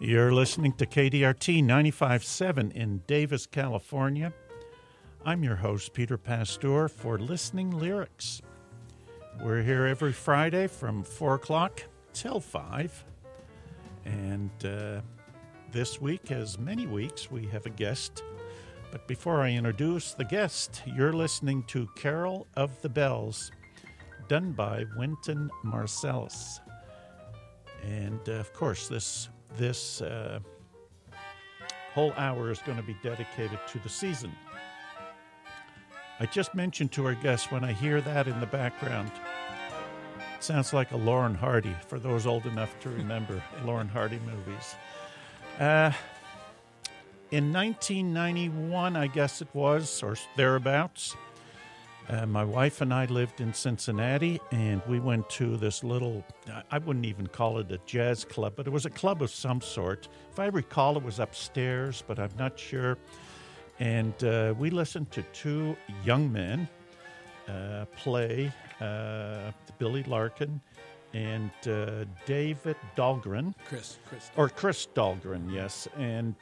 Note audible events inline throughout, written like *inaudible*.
You're listening to KDRT 95.7 in Davis, California. I'm your host, Peter Pastor, for Listening Lyrics. We're here every Friday from 4 o'clock till 5. And uh, this week, as many weeks, we have a guest. But before I introduce the guest, you're listening to Carol of the Bells, done by Wynton Marsalis. And uh, of course, this this uh, whole hour is going to be dedicated to the season. I just mentioned to our guests when I hear that in the background, it sounds like a Laurel and Hardy for those old enough to remember *laughs* Laurel and Hardy movies. Uh, in 1991, I guess it was, or thereabouts, uh, my wife and I lived in Cincinnati, and we went to this little, I wouldn't even call it a jazz club, but it was a club of some sort. If I recall, it was upstairs, but I'm not sure. And uh, we listened to two young men uh, play uh, Billy Larkin and uh, David Dahlgren. Chris, Chris. Or Chris Dahlgren, yes. And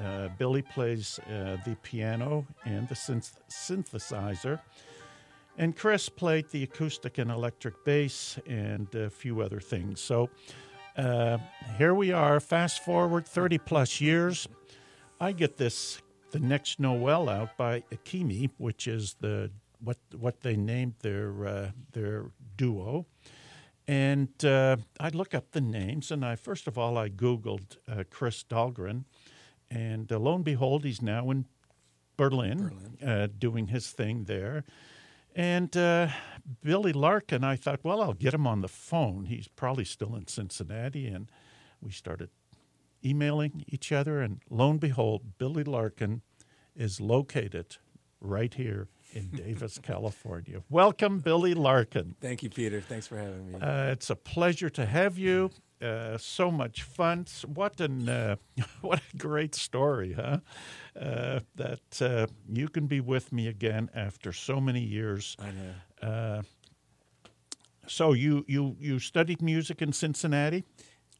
uh, Billy plays uh, the piano and the synth- synthesizer. And Chris played the acoustic and electric bass and a few other things. So uh, here we are, fast forward 30 plus years. I get this, the next Noel out by Ekimi, which is the what what they named their uh, their duo. And uh, I look up the names, and I first of all I Googled uh, Chris Dahlgren, and uh, lo and behold, he's now in Berlin, Berlin. Uh, doing his thing there. And uh, Billy Larkin, I thought, well, I'll get him on the phone. He's probably still in Cincinnati. And we started emailing each other. And lo and behold, Billy Larkin is located right here in *laughs* Davis, California. Welcome, Billy Larkin. Thank you, Peter. Thanks for having me. Uh, it's a pleasure to have you. Uh, so much fun. What an uh, *laughs* what a great story, huh? Uh, that uh, you can be with me again after so many years. I know. Uh, so you you you studied music in Cincinnati,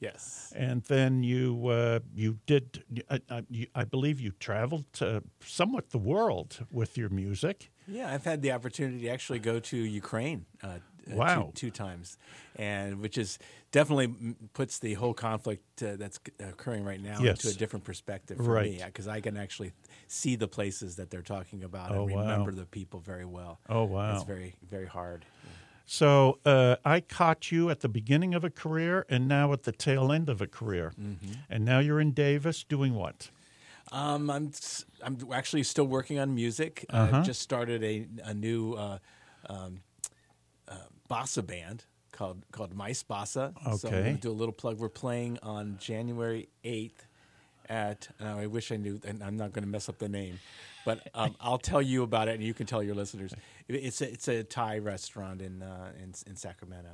Yes. and then you uh, you did. I, I, you, I believe you traveled to somewhat the world with your music. Yeah, I've had the opportunity to actually go to Ukraine. Uh, uh, Wow. Two, two times, and which is definitely puts the whole conflict uh, that's occurring right now Yes. into a different perspective for Right. me because I can actually see the places that they're talking about Oh, and wow. remember the people very well. Oh wow! It's very very hard. So uh, I caught you at the beginning of a career, and now at the tail end of a career, Mm-hmm. and now you're in Davis doing what? Um, I'm I'm actually still working on music. Uh-huh. I just started a a new uh, um, uh, bossa band called called Mice Bossa. So I'm Okay. gonna do a little plug. We're playing on January eighth at. And I wish I knew, and I'm not going to mess up the name, but um, I'll tell you about it, and you can tell your listeners. It's a, it's a Thai restaurant in uh, in, in Sacramento.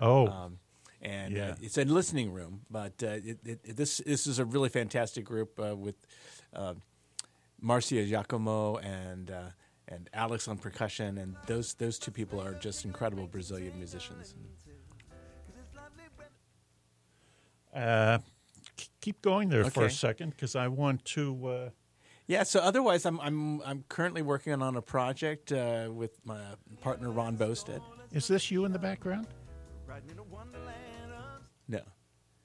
Oh, Um, and Yeah. uh, it's a listening room, but uh, it, it, it- this this is a really fantastic group uh, with uh, Marcia Giacomo and uh, and Alex on percussion, and those those two people are just incredible Brazilian musicians. uh, keep going there for a second because I want to. Uh, Yeah. So otherwise, I'm I'm I'm currently working on a project uh, with my partner Ron Bosted. is this you in the background? No,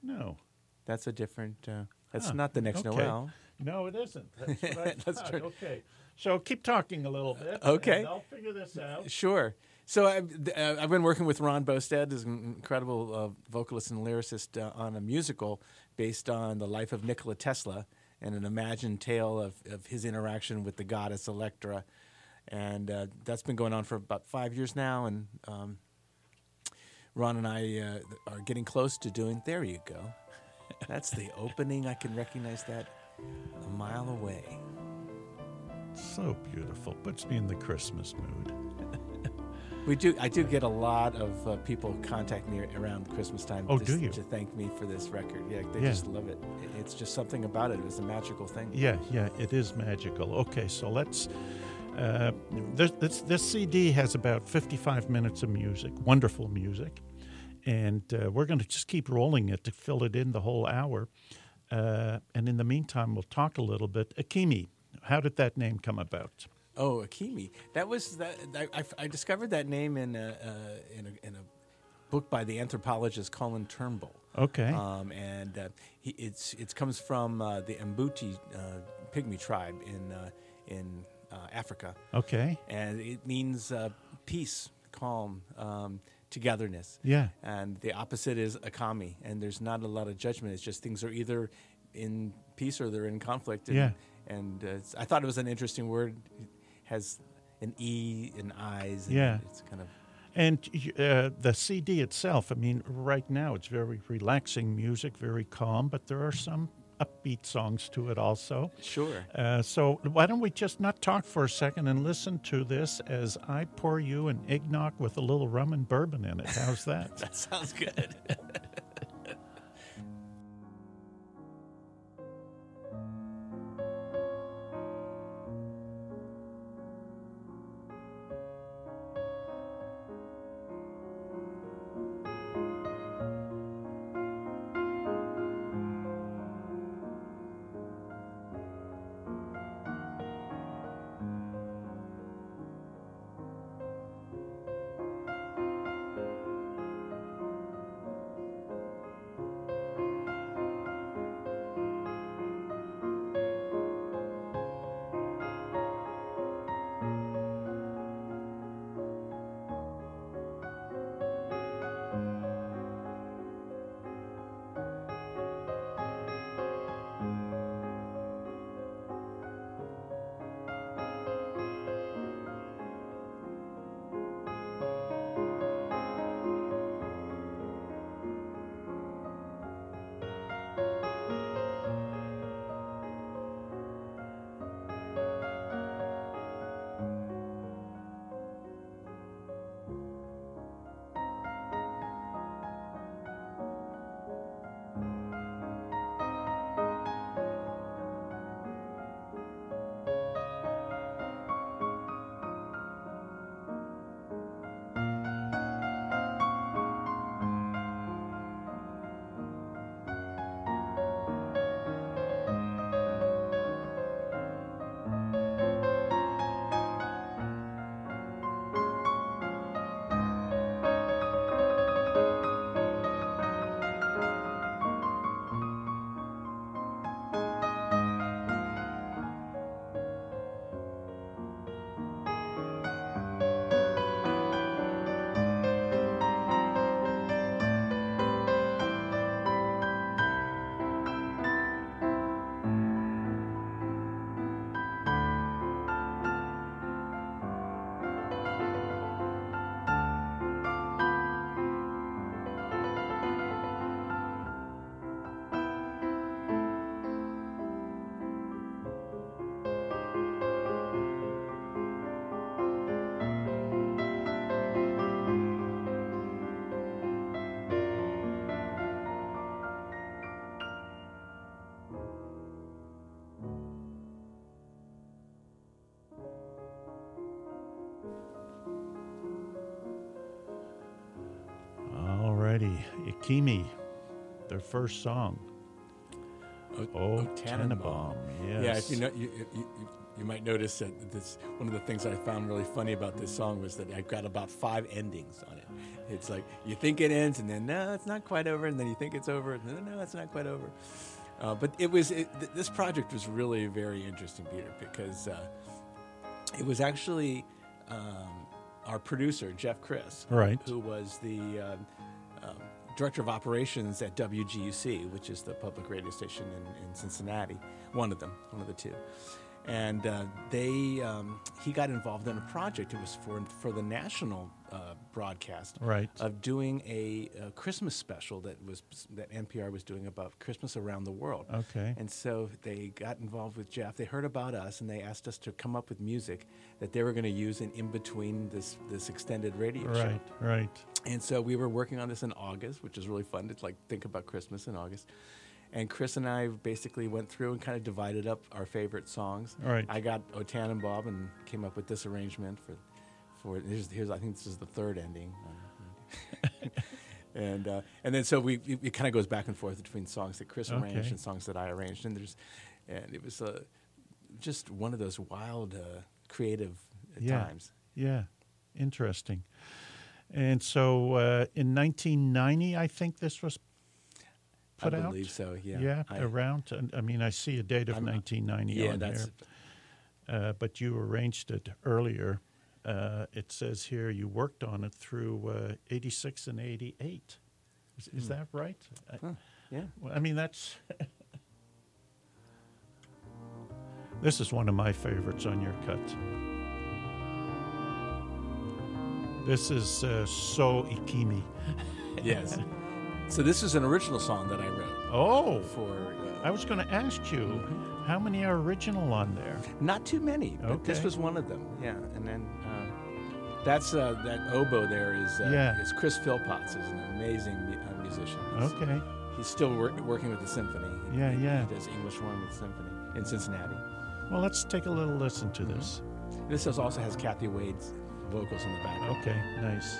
No. that's a different. Uh, that's Huh, not the next okay. Noel. No, it isn't. That's, *laughs* That's true. Okay. So keep talking a little bit. Okay. I'll figure this out. Sure. So I've, uh, I've been working with Ron Bosted, who's an incredible uh, vocalist and lyricist, uh, on a musical based on the life of Nikola Tesla and an imagined tale of, of his interaction with the goddess Electra. And uh, that's been going on for about five years now. And um, Ron and I uh, are getting close to doing There You Go. *laughs* That's the opening. I can recognize that a mile away. So beautiful. Puts me in the Christmas mood. *laughs* We do. I do get a lot of uh, people contact me around Christmas time. Oh, do you? To thank me for this record. Yeah, they Yeah. just love it. It- It's just something about it. It was a magical thing. Yeah, yeah, it is magical. Okay, so let's. Uh, this, this this CD has about 55 minutes of music, wonderful music, and uh, we're going to just keep rolling it to fill it in the whole hour. Uh, and in the meantime, we'll talk a little bit. Ekimi, how did that name come about? Oh, Ekimi. That was that. I, I, discovered that name in a, uh, in a in a book by the anthropologist Colin Turnbull. Okay. Um, and uh, he, it's it comes from uh, the Mbuti uh, pygmy tribe in uh, in uh, Africa, okay. and it means uh, peace, calm, um, togetherness. Yeah. And the opposite is akami, and there's not a lot of judgment. It's just things are either in peace or they're in conflict. And, Yeah. And uh, I thought it was an interesting word. It has an e and eyes. And Yeah. It's kind of And uh, the CD itself, I mean, right now it's very relaxing music, very calm, but there are some upbeat songs to it also. sure. Uh, so why don't we just not talk for a second and listen to this as I pour you an eggnog with a little rum and bourbon in it? How's that? *laughs* That sounds good. *laughs* Ekimi, their first song. Oh, Tannenbaum. Yes. Yeah, if you know, you, you, you, you might notice that this one of the things I found really funny about this song was that I've got about five endings on it. It's like you think it ends, and then no, it's not quite over, and then you think it's over, and then no, it's not quite over. Uh, but it was it, th- this project was really very interesting, Peter, because uh, it was actually um, our producer Jeff Chris, Right. who was the um, director of operations at WGUC, which is the public radio station in, in Cincinnati, one of them, one of the two. And uh, they, um, he got involved in a project. It was for for the national uh, broadcast Right. of doing a, a Christmas special that was that NPR was doing about Christmas around the world. Okay. And so they got involved with Jeff. They heard about us and they asked us to come up with music that they were going to use in, in between this this extended radio show. Right, right. And so we were working on this in August, which is really fun to like think about Christmas in August. And Chris and I basically went through and kind of divided up our favorite songs. Right. I got O Tannenbaum and came up with this arrangement for, for here's, here's I think this is the third ending. *laughs* and uh, and then so we it, it kind of goes back and forth between songs that Chris arranged and songs that I arranged, and there's and it was uh, just one of those wild, uh, creative Yeah. times. Yeah, interesting. And so uh, in 1990, I think this was put I out. I believe so. Yeah. Yeah, I- around. I mean, I see a date of I'm- 1990 yeah, on that's there, uh, but you arranged it earlier. Uh, it says here you worked on it through uh, 86 and 88. Is, is Hmm. that right? Huh, yeah. well, I mean, that's. *laughs* this is one of my favorites on your cut. This is uh, So Ekimi. *laughs* Yes. so this is an original song that I wrote Oh, for. Uh, I was going to ask you, how many are original on there? Not too many, but this was one of them. Yeah, and then uh, that's uh, that oboe there is uh, Yeah. is Chris Philpotts, is an amazing mu- uh, musician. He's, Okay. he's still wor- working with the symphony. He- Yeah, he, yeah. He does English horn with the symphony in Cincinnati. Well, let's take a little listen to this. This also has Kathy Wade's vocals in the background. Okay, nice.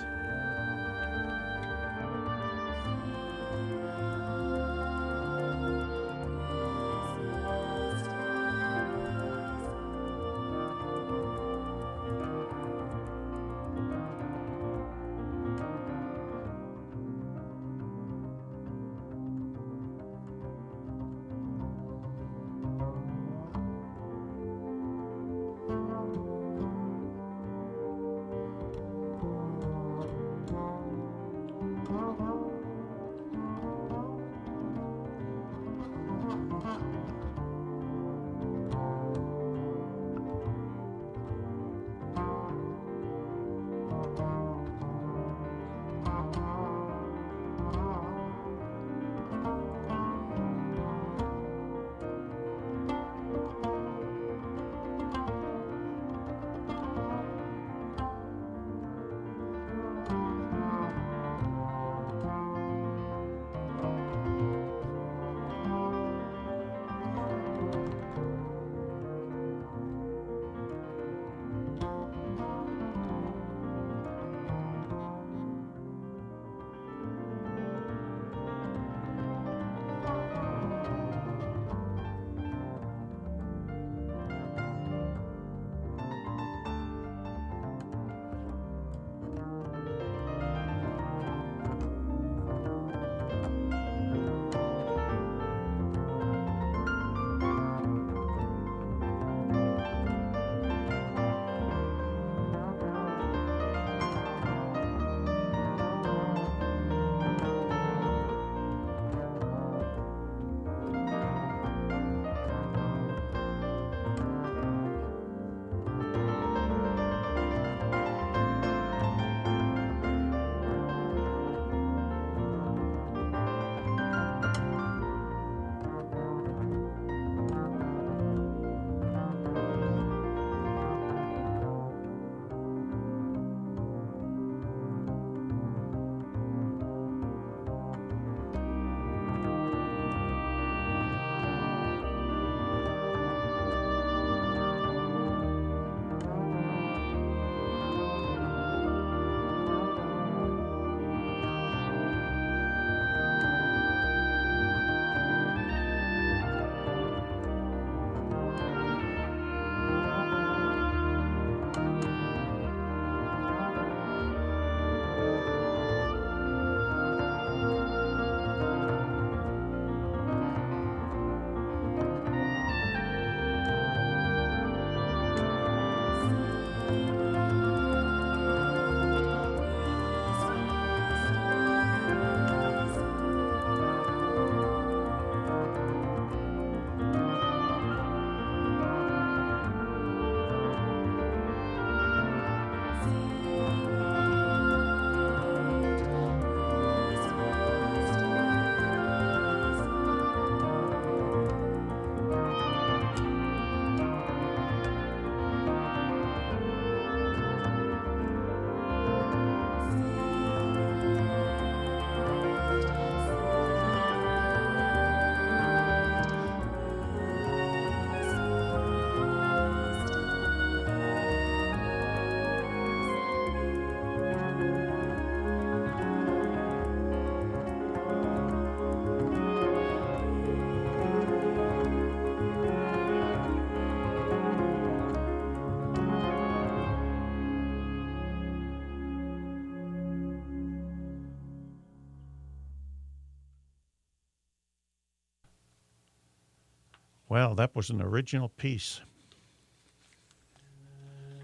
Well, that was an original piece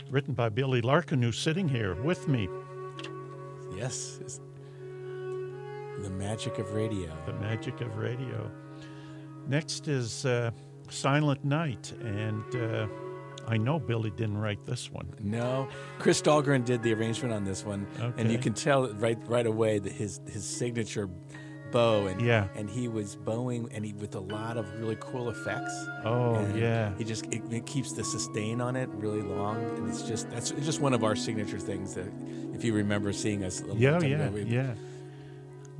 written by Billy Larkin, who's sitting here with me. Yes. It's the magic of radio. The magic of radio. Next is uh, Silent Night, and uh, I know Billy didn't write this one. No, Chris Dahlgren did the arrangement on this one, and you can tell right right away that his his signature bow and Yeah. and he was bowing and he with a lot of really cool effects. Oh, And yeah. He just it, it keeps the sustain on it really long, and it's just that's it's just one of our signature things that if you remember seeing us. A little Yeah, yeah, ago, yeah.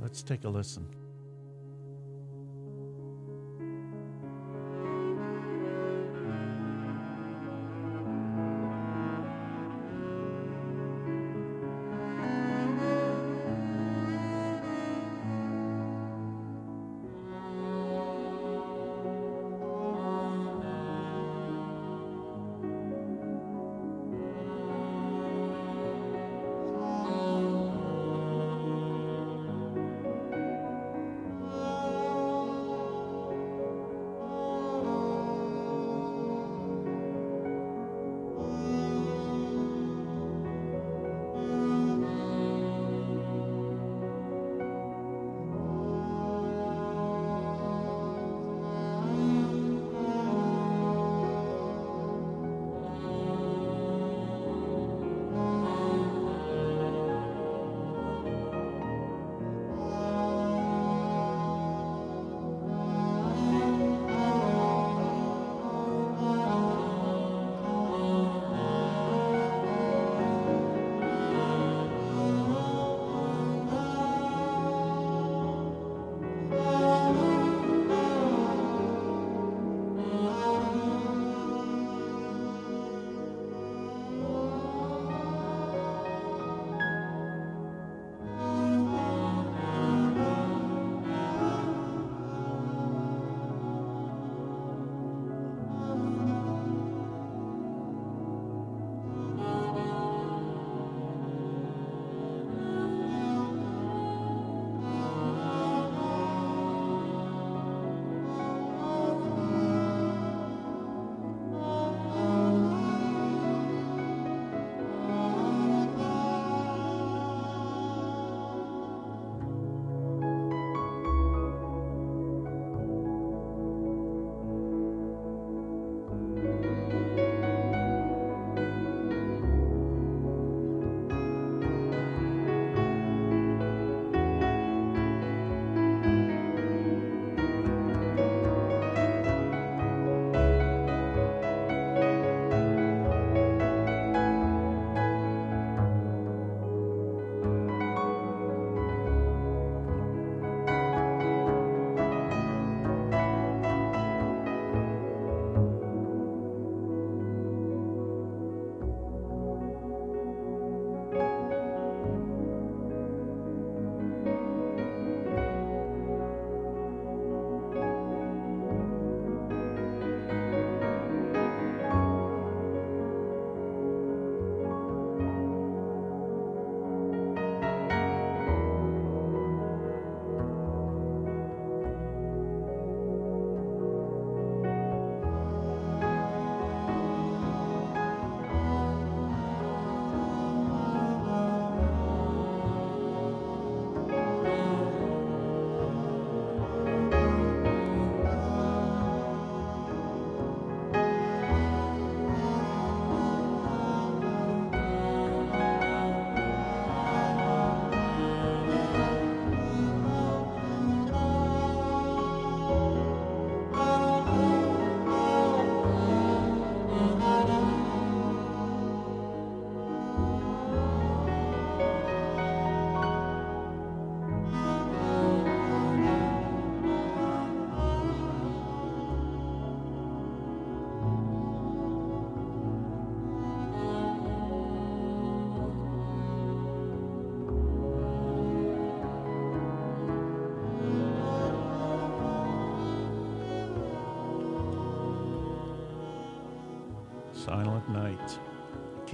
Let's take a listen.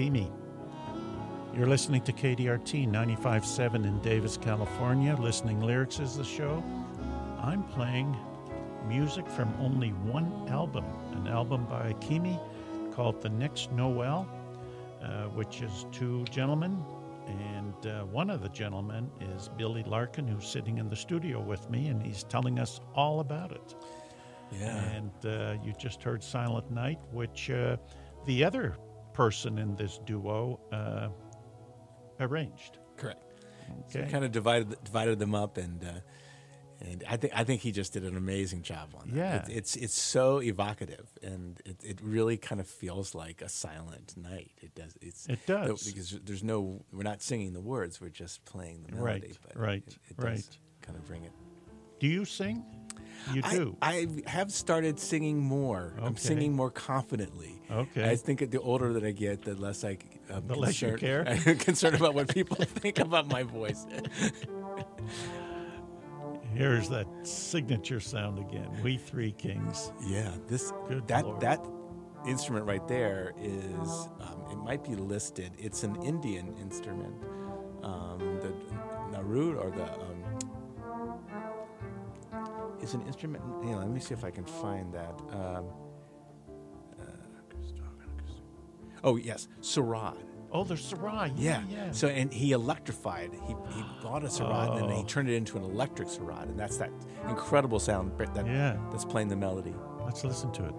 Kimi. You're listening to KDRT 95.7 in Davis, California. Listening Lyrics is the show. I'm playing music from only one album, an album by Kimi called The Next Noel, uh, which is two gentlemen. And uh, one of the gentlemen is Billy Larkin, who's sitting in the studio with me, and he's telling us all about it. Yeah. And uh, you just heard Silent Night, which uh, the other person in this duo uh, arranged. Correct. Okay. we kind of divided divided them up, and uh, and I think I think he just did an amazing job on that. Yeah. It, it's it's so evocative, and it, it really kind of feels like a silent night. It does. It's It does. because there's no we're not singing the words. We're just playing the Right, melody. but right, it, it does right. Kind of bring it. Do you sing? You do. I, I have started singing more. I'm singing more confidently. Okay. I think the older that I get, the less I um, The less you care? I'm *laughs* concerned about what people *laughs* think about my voice. *laughs* Here's that signature sound again. We Three Kings. Yeah, this Good that Lord. that instrument right there is um, it might be listed. It's an Indian instrument, um, the narud or the it's an instrument. Let me see if I can find that. Um, uh, oh yes, sarod. Oh, there's Sarai. Yeah. Yeah, yeah. So and he electrified. He, he bought a sarod and then he Oh. turned it into an electric sarod, and that's that incredible sound that Yeah. that's playing the melody. Let's listen to it.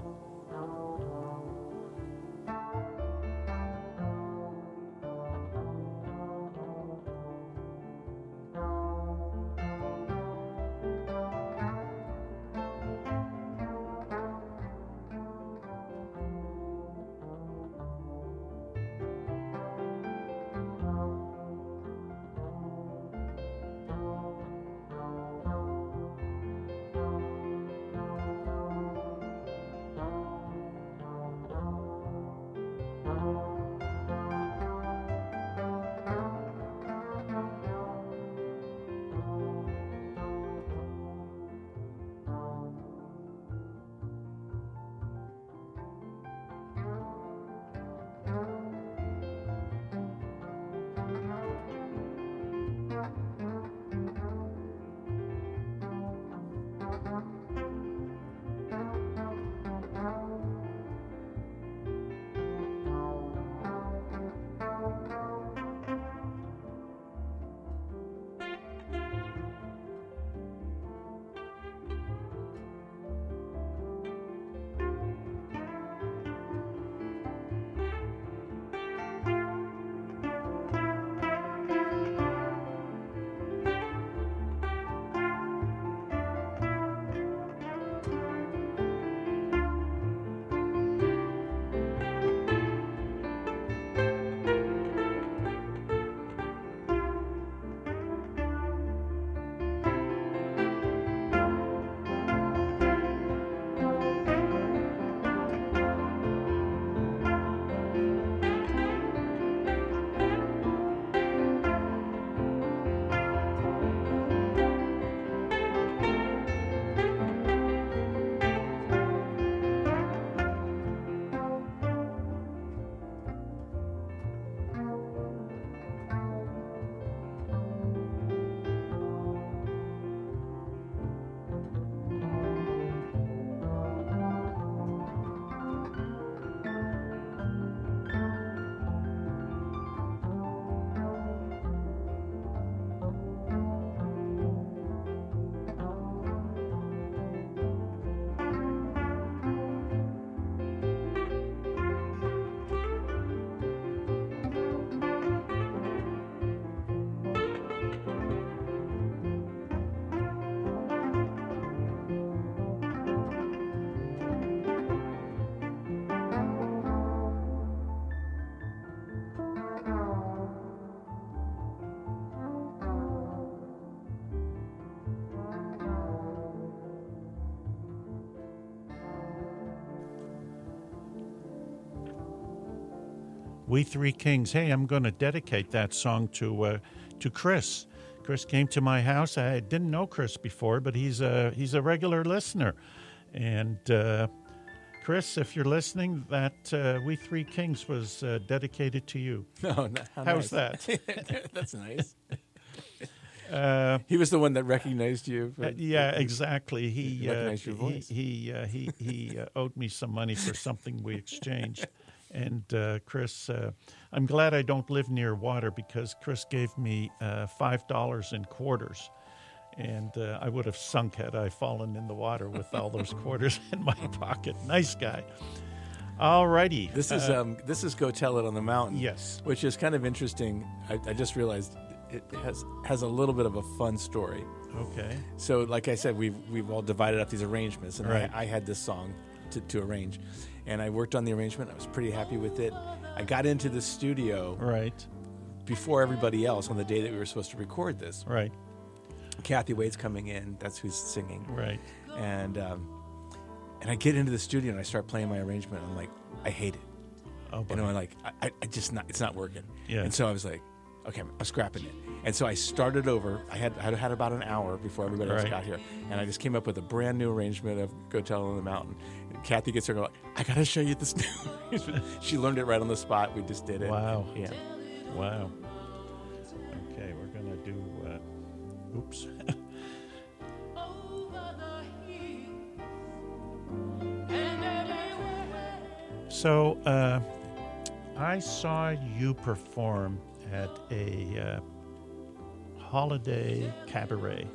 We Three Kings. Hey, I'm going to dedicate that song to uh, to Chris. Chris came to my house. I didn't know Chris before, but he's a he's a regular listener. And uh, Chris, if you're listening, that uh, We Three Kings was uh, dedicated to you. *laughs* No, no how How's nice. *laughs* That's nice. *laughs* Uh, he was the one that recognized you. uh, yeah, exactly. He He uh, recognized your he voice. he uh, he, he uh, owed me some money for something we exchanged. And uh, Chris, uh, I'm glad I don't live near water because Chris gave me uh, five dollars in quarters, and uh, I would have sunk had I fallen in the water with all those *laughs* quarters in my pocket. Nice guy. All righty. This is Uh, um, this is Go Tell It on the Mountain. yes. which is kind of interesting. I, I just realized it has has a little bit of a fun story. Okay. So, like I said, we've we've all divided up these arrangements, and Right. I, I had this song to, to arrange, and I worked on the arrangement. I was pretty happy with it. I got into the studio Right. before everybody else on the day that we were supposed to record this. Right. Kathy Wade's coming in. That's who's singing. Right. And um, and I get into the studio and I start playing my arrangement. I'm like, I hate it. Oh, And I'm like, I, I, I just not, it's not working. Yeah. And so I was like, okay, I'm, scrapping it. And so I started over. I had I had about an hour before everybody else Right. got here, and I just came up with a brand new arrangement of "Go Tell on the Mountain." And Kathy gets her and go, I gotta show you this *laughs* new. she learned it right on the spot. We just did it. Wow. Yeah. Wow. Okay, we're gonna do. Uh, oops. *laughs* so, uh, I saw you perform at a uh, holiday cabaret,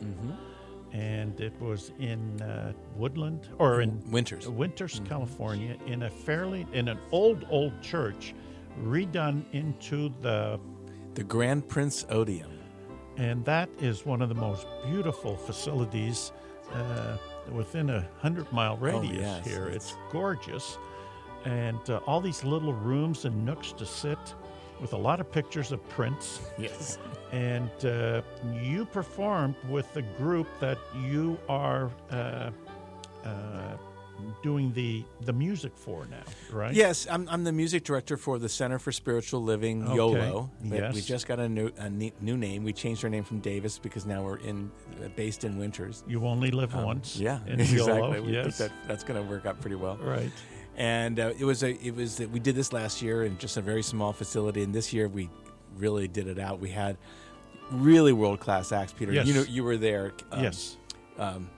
and it was in uh, Woodland or in Winters. Winters, California, in a fairly in an old old church, redone into the The Grand Prince Odeum. and that is one of the most beautiful facilities uh, within a hundred mile radius Oh, yes, here. it's- It's gorgeous, and uh, all these little rooms and nooks to sit, with a lot of pictures of Prince. Yes. *laughs* And uh, you performed with the group that you are uh, uh, doing the the music for now, right? Yes, I'm, I'm the music director for the Center for Spiritual Living, Okay, YOLO. Yes. We just got a new, a new name. We changed our name from Davis because now we're in uh, based in Winters. You only live Um, once. Yeah, in *laughs* exactly. YOLO, We think Yes. that, that's going to work out pretty well. Right. And uh, it was a it was that we did this last year in just a very small facility, and this year we really did it out. We had really world class acts, Peter. Yes. You know, you were there. um, yes. Um,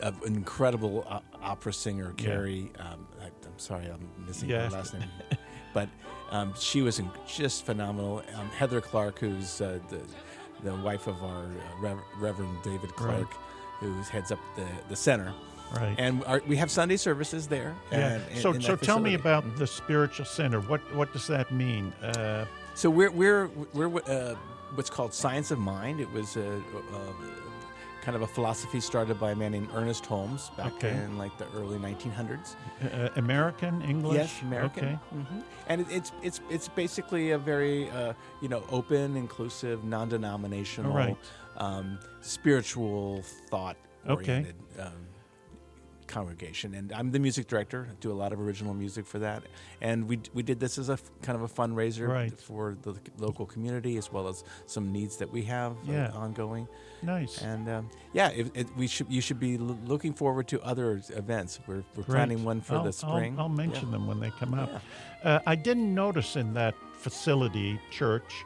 an incredible o- opera singer, Carrie. Um, I, I'm sorry, I'm missing Yeah. her last name, *laughs* but um, she was in, just phenomenal. Um, Heather Clark, who's uh, the the wife of our uh, Rev- Reverend David Clark, who heads up the the center. Right. And our, we have Sunday services there. Yeah. and- so, so tell me about Mhm. the spiritual center. What what does that mean? Uh, So we're we're we're uh, what's called Science of Mind. It was a, uh kind of a philosophy started by a man named Ernest Holmes back Okay. in like the early 1900s. uh, American English. Yes, American. Okay. hmm And it, it's it's it's basically a very uh, you know open, inclusive, non-denominational, Right. um, spiritual thought Okay. oriented. Um, congregation and I'm the music director I do a lot of original music for that and we we did this as a f- kind of a fundraiser Right. for the local community as well as some needs that we have uh, ongoing Nice. and um, yeah it, it, we should you should be l- looking forward to other events we're, we're planning one for I'll, the spring I'll, I'll Yeah. mention them when they come up. Yeah. Uh, I didn't notice in that facility, church.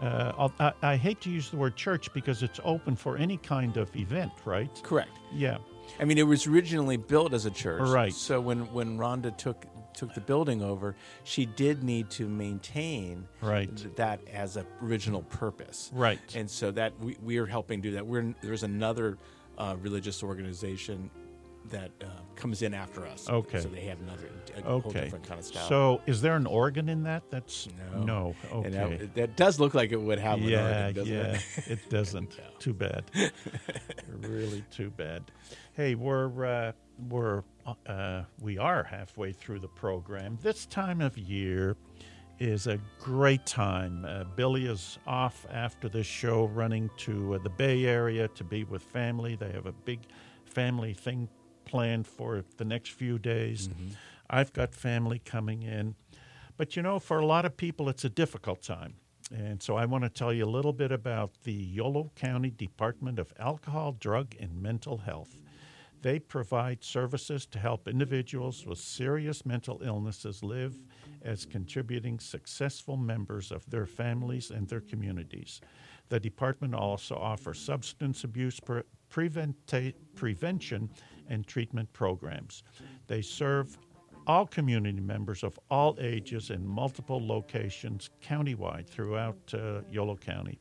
Uh, I, I hate to use the word church because it's open for any kind of event, right? correct Yeah. I mean, it was originally built as a church, Right. So when when Rhonda took took the building over, she did need to maintain Right. th- that as a original purpose, Right. And so that we, we are helping do that. We're there's another uh, religious organization that uh, comes in after us. Okay. so they have another a whole different kind of style. So, is there an organ in that? That's No. no. Okay. that, that does look like it would have an yeah, organ, doesn't yeah, it? *laughs* it doesn't. *laughs* Too bad. *laughs* really too bad. Hey, we're uh, we're uh, we are halfway through the program. This time of year is a great time. Uh, Billy is off after this show, running to uh, the Bay Area to be with family. They have a big family thing planned for the next few days. Mm-hmm. I've got family coming in. But you know, for a lot of people, it's a difficult time. And so I want to tell you a little bit about the Yolo County Department of Alcohol, Drug, and Mental Health. They provide services to help individuals with serious mental illnesses live as contributing successful members of their families and their communities. The department also offers substance abuse pre- preventa- prevention and treatment programs. They serve all community members of all ages in multiple locations countywide throughout uh, Yolo County.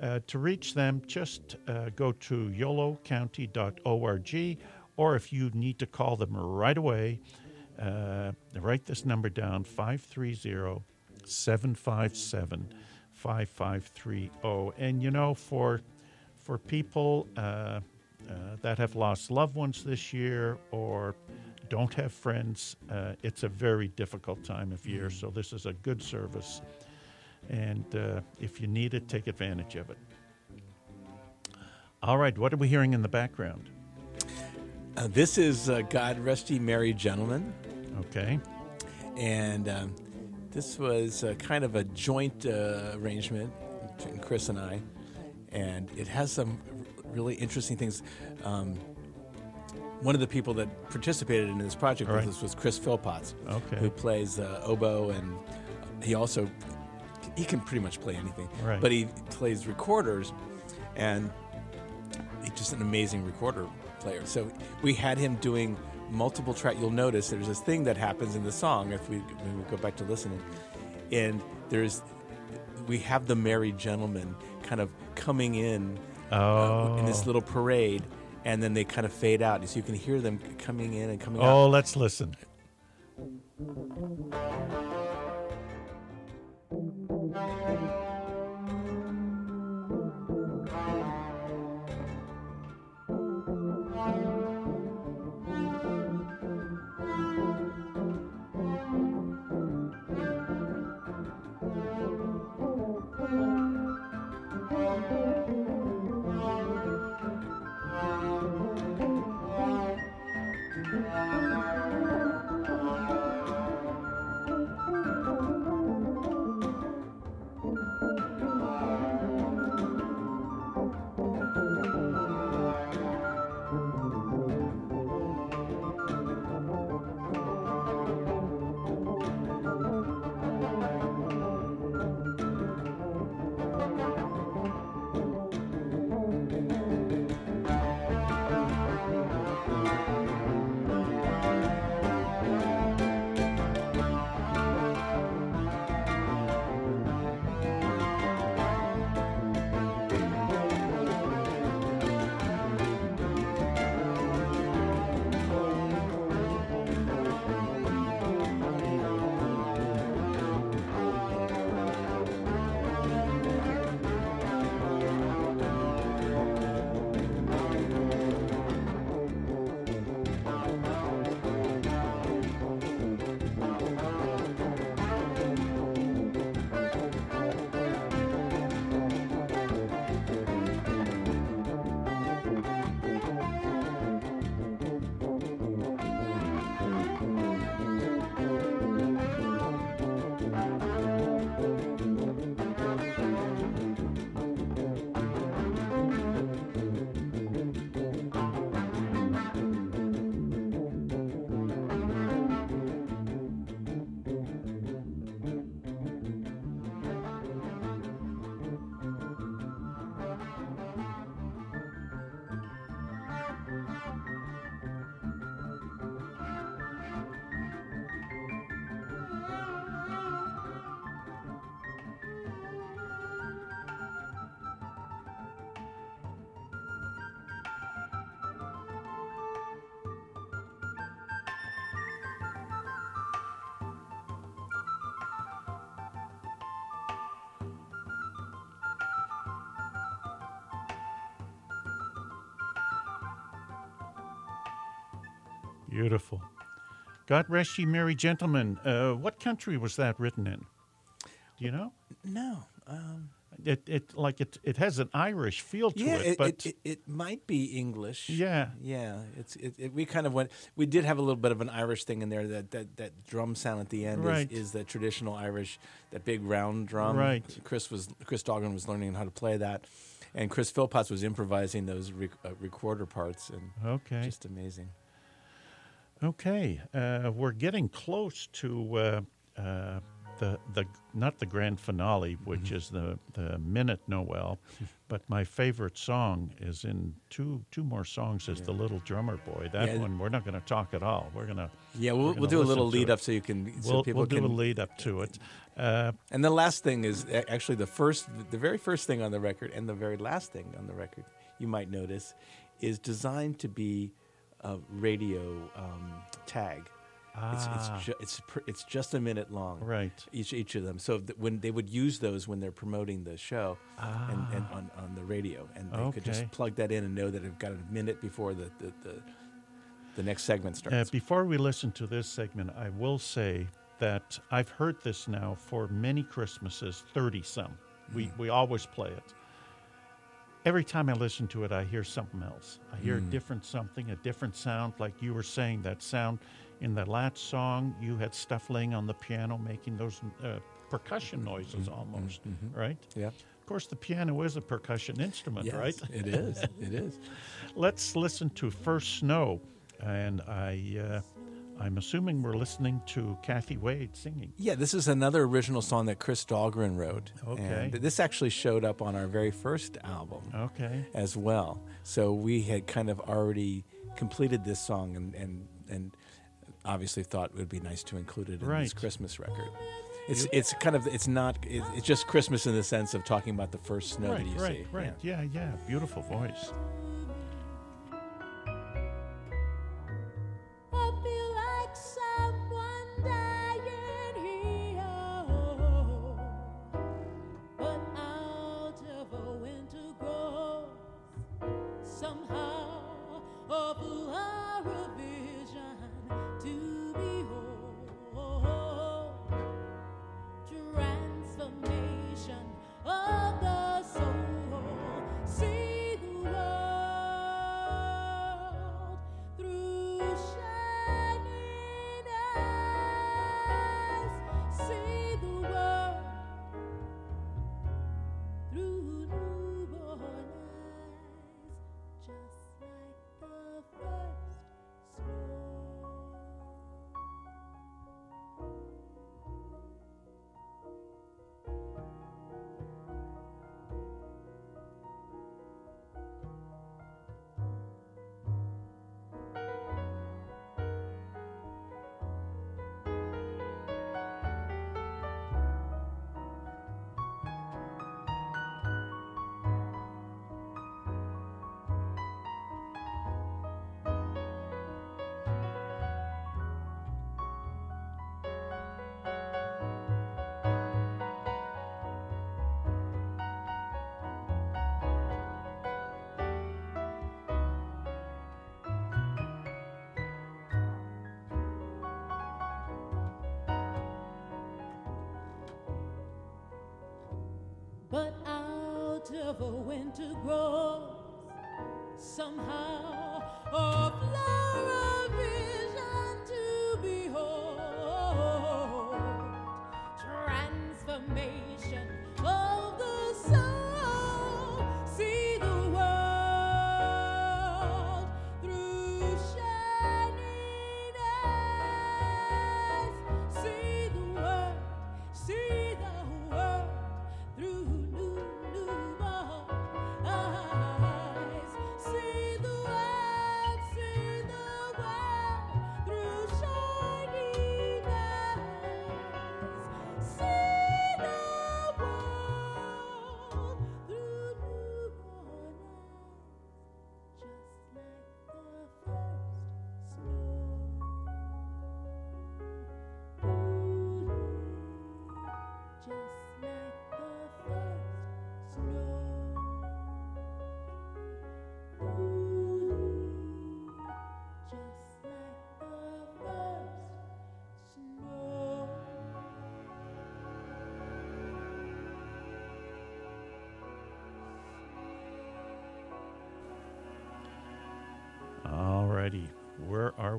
Uh, to reach them, just uh, go to yolocounty.org, or if you need to call them right away, uh, write this number down 530 757 5530. And you know, for, for people uh, that have lost loved ones this year or don't have friends, uh, it's a very difficult time of year. So, this is a good service. And uh, if you need it, take advantage of it. All right, what are we hearing in the background? Uh, this is uh, God Rest Ye Merry Gentlemen. Okay. And um, this was uh, kind of a joint uh, arrangement between Chris and I. And it has some really interesting things. Um, one of the people that participated in this project with us was Chris Philpotts, Okay. who plays uh, oboe, and he also he can pretty much play anything. Right. But he plays recorders, and he's just an amazing recorder player. So we had him doing multiple track. You'll notice there's this thing that happens in the song if we, we go back to listening, and there's we have the merry gentleman kind of coming in uh, in this Oh. little parade, and then they kind of fade out, so you can hear them coming in and coming out. Oh, let's listen. Beautiful. God rest ye merry gentlemen. Uh, what country was that written in? Do you know? No. Um, It, it like it it has an Irish feel to yeah, it, it, but it, it, it might be English. Yeah. yeah. It's it, it, we kind of went. We did have a little bit of an Irish thing in there. That that, that drum sound at the end Right. is, is the traditional Irish, that big round drum. Right. Chris was Chris Dahlgren was learning how to play that, and Chris Philpotts was improvising those rec- uh, recorder parts, and okay, just amazing. Okay. Uh, we're getting close to uh, uh, the the not the grand finale, which Mm-hmm. is the the minute Noel, *laughs* but my favorite song is in two two more songs is the Little Drummer Boy. That Yeah. one we're not going to talk at all. We're gonna Yeah, we'll, gonna we'll do a little lead up so you can so We'll, people we'll do can a lead up to it. Uh, And the last thing is actually the first, the very first thing on the record, and the very last thing on the record, you might notice, is designed to be a radio um, tag. It's Ah. it's, ju- it's pr- it's just a minute long. Right. Each each of them. So th- when they would use those when they're promoting the show and, and Ah. on, on the radio, and they could just plug that in and know that they've got a minute before the the, the, the next segment Uh, starts. before we listen to this segment, I will say that I've heard this now for many Christmases, 30 some. We, Mm-hmm. we always play it. Every time I listen to it, I hear something else. I hear Mm. a different something, a different sound, like you were saying, that sound in the last song, you had stuff laying on the piano making those uh, percussion noises Mm-hmm. almost, right? yeah. Of course, the piano is a percussion instrument, Yes, right? it is. It is. *laughs* Let's listen to First Snow. And I, uh, I'm assuming we're listening to Kathy Wade singing. Yeah, this is another original song that Chris Dahlgren wrote. Okay. And this actually showed up on our very first album Okay. as well. So we had kind of already completed this song and, and, and obviously thought it would be nice to include it in this Christmas record. It's, it's kind of it's not it's just Christmas in the sense of talking about the first snow right, that you right, see. right. Yeah. Yeah. yeah, Beautiful voice. A winter grows somehow. A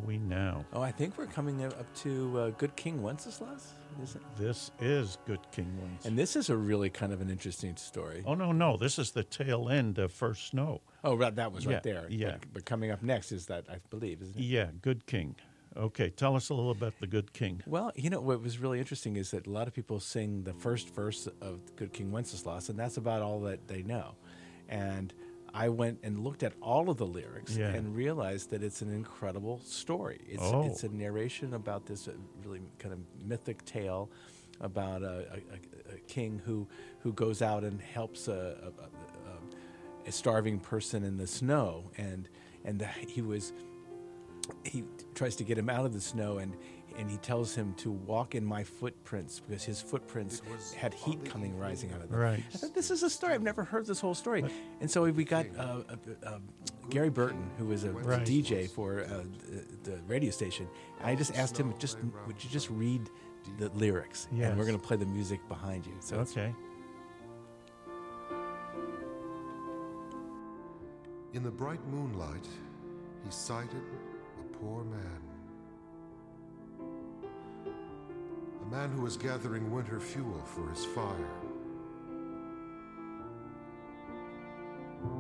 we now? Oh, I think we're coming up to uh, Good King Wenceslas. Is it? This is Good King Wenceslas. And this is a really kind of an interesting story. Oh, no, no. This is the tail end of First Snow. Oh, right, that was right there. yeah. But, but coming up next is that I believe, isn't it? Yeah, Good King. Okay, tell us a little about the Good King. Well, you know what was really interesting is that a lot of people sing the first verse of Good King Wenceslas, and that's about all that they know. And I went and looked at all of the lyrics Yeah. and realized that it's an incredible story. It's, Oh. it's a narration about this uh, really kind of mythic tale about a, a, a, king who who goes out and helps a, a, a, a starving person in the snow, and and the, he was he tries to get him out of the snow and and he tells him to walk in my footprints because his footprints had heat coming rising out of them. Right. I thought this is a story. I've never heard this whole story. And so we got uh, uh, uh, Gary Burton, who was a Right. DJ for uh, the, the radio station. And I just asked him, just would you just read the lyrics, and we're going to play the music behind you. So it's- Okay. In the bright moonlight, he sighted a poor man. Man who was gathering winter fuel for his fire.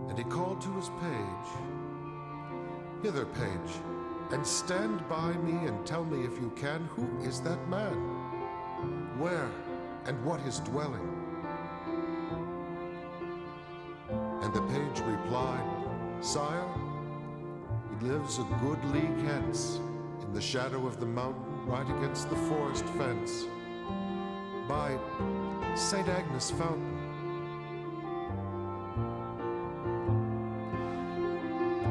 And he called to his page Hither, page, and stand by me and tell me if you can who is that man? Where and what his dwelling? And the page replied, Sire, he lives a good league hence, in the shadow of the mountain, right against the forest fence, by St. Agnes Fountain.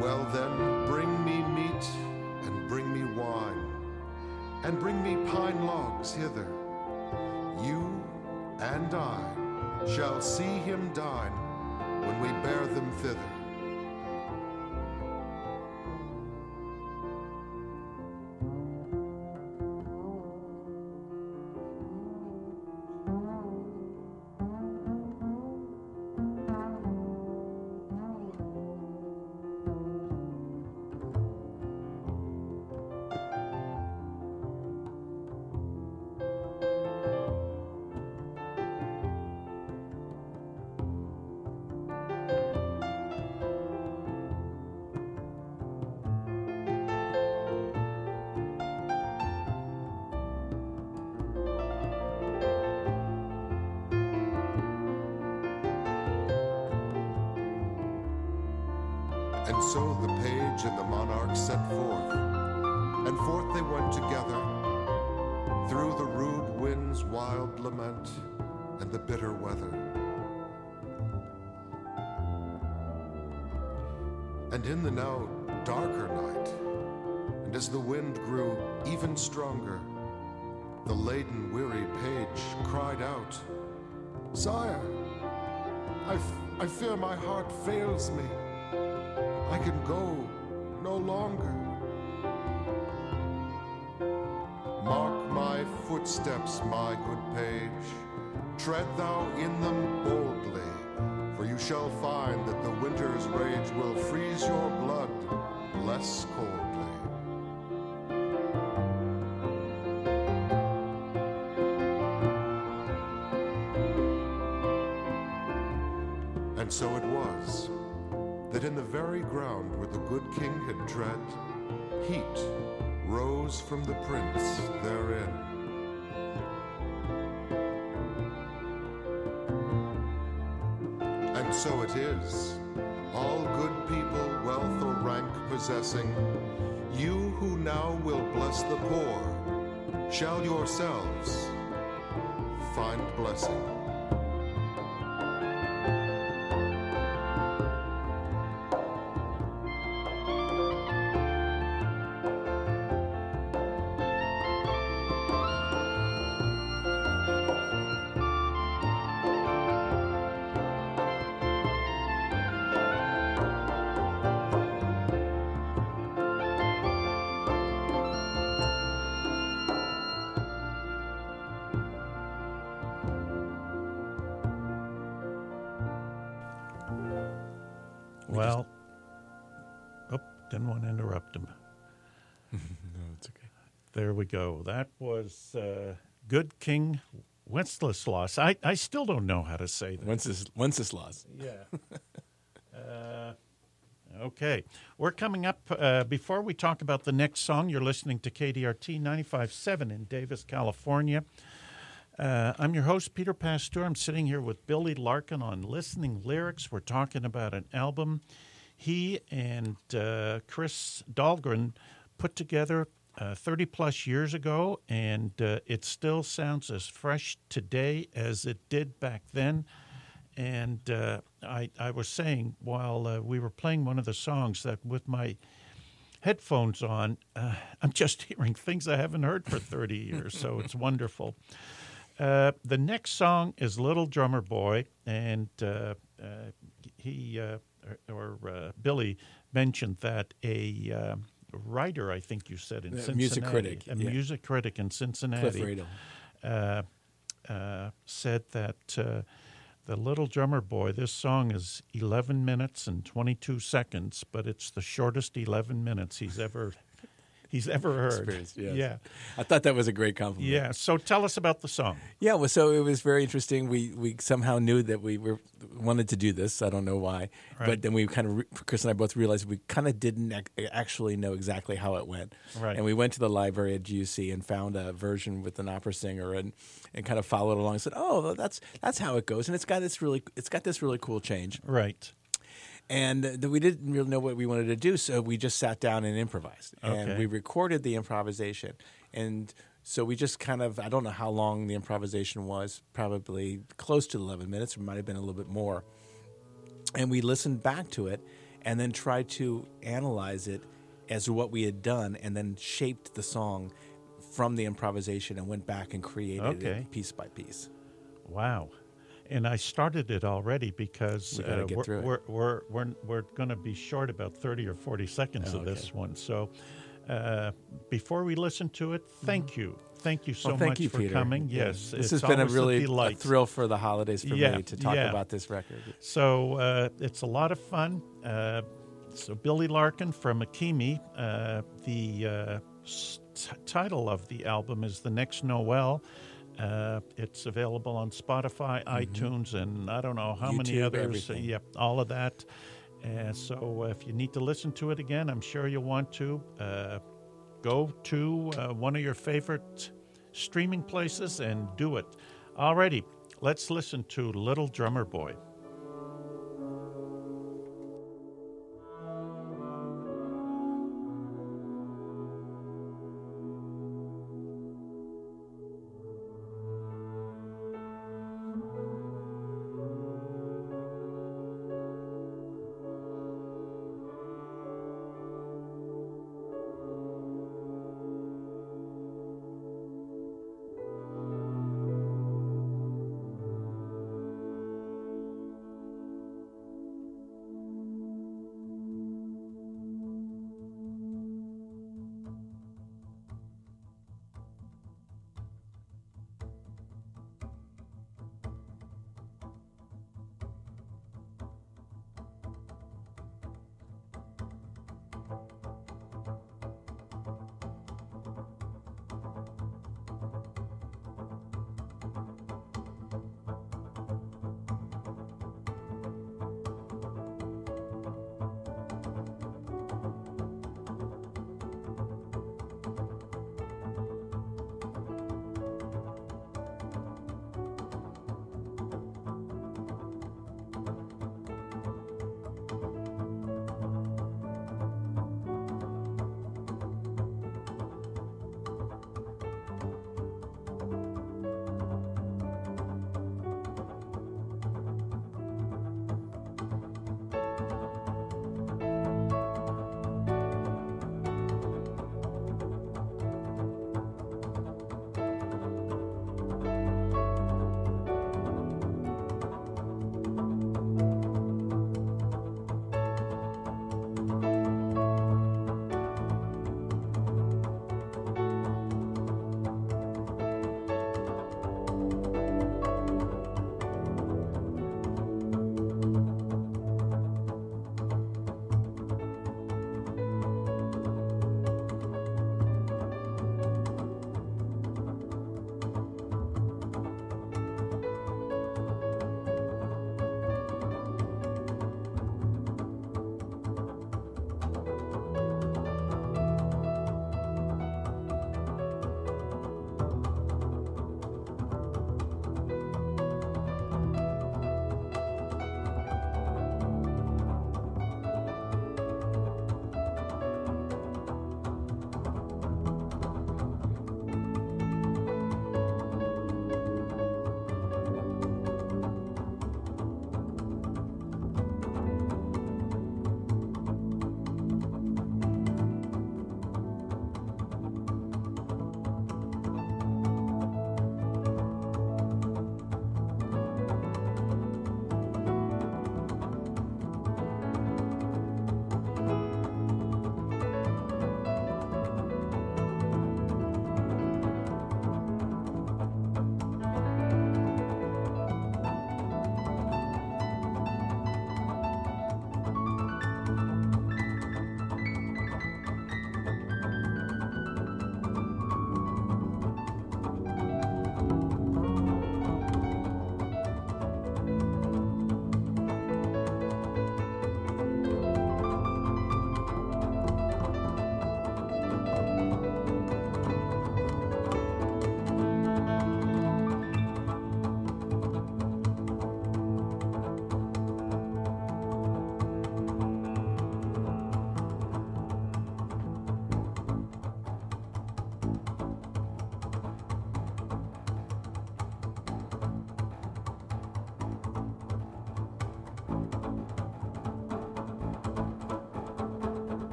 Well then, bring me meat and bring me wine, and bring me pine logs hither. You and I shall see him dine when we bear them thither. Set forth, and forth they went together through the rude wind's wild lament and the bitter weather. And in the now darker night, and as the wind grew even stronger, the laden, weary page cried out, Sire, I, I fear my heart fails me. I can go no longer. Mark my footsteps, my good page. Tread thou in them boldly, for you shall find that the winter's rage will freeze your blood less coldly. Tread, heat rose from the prints therein. And so it is, all good people, wealth or rank possessing, you who now will bless the poor, shall yourselves find blessing. Didn't want to interrupt him. *laughs* no, it's okay. There we go. That was uh, Good King Wenceslas. I, I still don't know how to say that. Wenceslas. Wenceslas. Yeah. uh, Okay. We're coming up. Uh, before we talk about the next song, you're listening to KDRT 95.7 in Davis, California. Uh, I'm your host, Peter Pasteur. I'm sitting here with Billy Larkin on Listening Lyrics. We're talking about an album he and uh, Chris Dahlgren put together uh, 30 plus years ago, and uh, it still sounds as fresh today as it did back then. And uh, I, I was saying while uh, we were playing one of the songs that with my headphones on, uh, I'm just *laughs* hearing things I haven't heard for 30 years. So it's *laughs* wonderful. Uh, the next song is Little Drummer Boy, and uh, uh, he uh, or, or uh, Billy mentioned that a uh, writer, I think you said in A Cincinnati, music critic, a yeah. music critic in Cincinnati, uh, uh, said that uh, the Little Drummer Boy, this song is 11 minutes and 22 seconds, but it's the shortest 11 minutes he's ever he's ever heard. Yes. Yeah, I thought that was a great compliment. yeah. So tell us about the song. Yeah, well, so it was very interesting. We we somehow knew that we were wanted to do this. I don't know why, Right. but then we kind of re- Chris and I both realized we kind of didn't ac- actually know exactly how it went. Right. And we went to the library at GUC and found a version with an opera singer and and kind of followed along. and said, "Oh, that's that's how it goes." And it's got this really it's got this really cool change. Right. And we didn't really know what we wanted to do, so we just sat down and improvised. And we recorded the improvisation. And so we just kind of, I don't know how long the improvisation was, probably close to 11 minutes, or might have been a little bit more. And we listened back to it and then tried to analyze it as what we had done and then shaped the song from the improvisation and went back and created Okay. it piece by piece. Wow. And I started it already because we uh, we're, we're, we're, we're, we're going to be short about 30 or 40 seconds Oh, of this one. So uh, before we listen to it, thank you. Thank you so Mm-hmm. Well, thank much you, for Peter. coming. Yeah. Yes. this it's has been a really delight. thrill for the holidays for Yeah, me to talk yeah. about this record. So uh, it's a lot of fun. Uh, so Billy Larkin from Ekimi. Uh, the uh, t- title of the album is "The Next Noel." Uh, it's available on Spotify, iTunes, and I don't know how many Mm-hmm. Others. everything. yep, all of that. And so, uh, if you need to listen to it again, I'm sure you'll want to. Uh, go to uh, one of your favorite streaming places and do it. Alrighty, let's listen to Little Drummer Boy.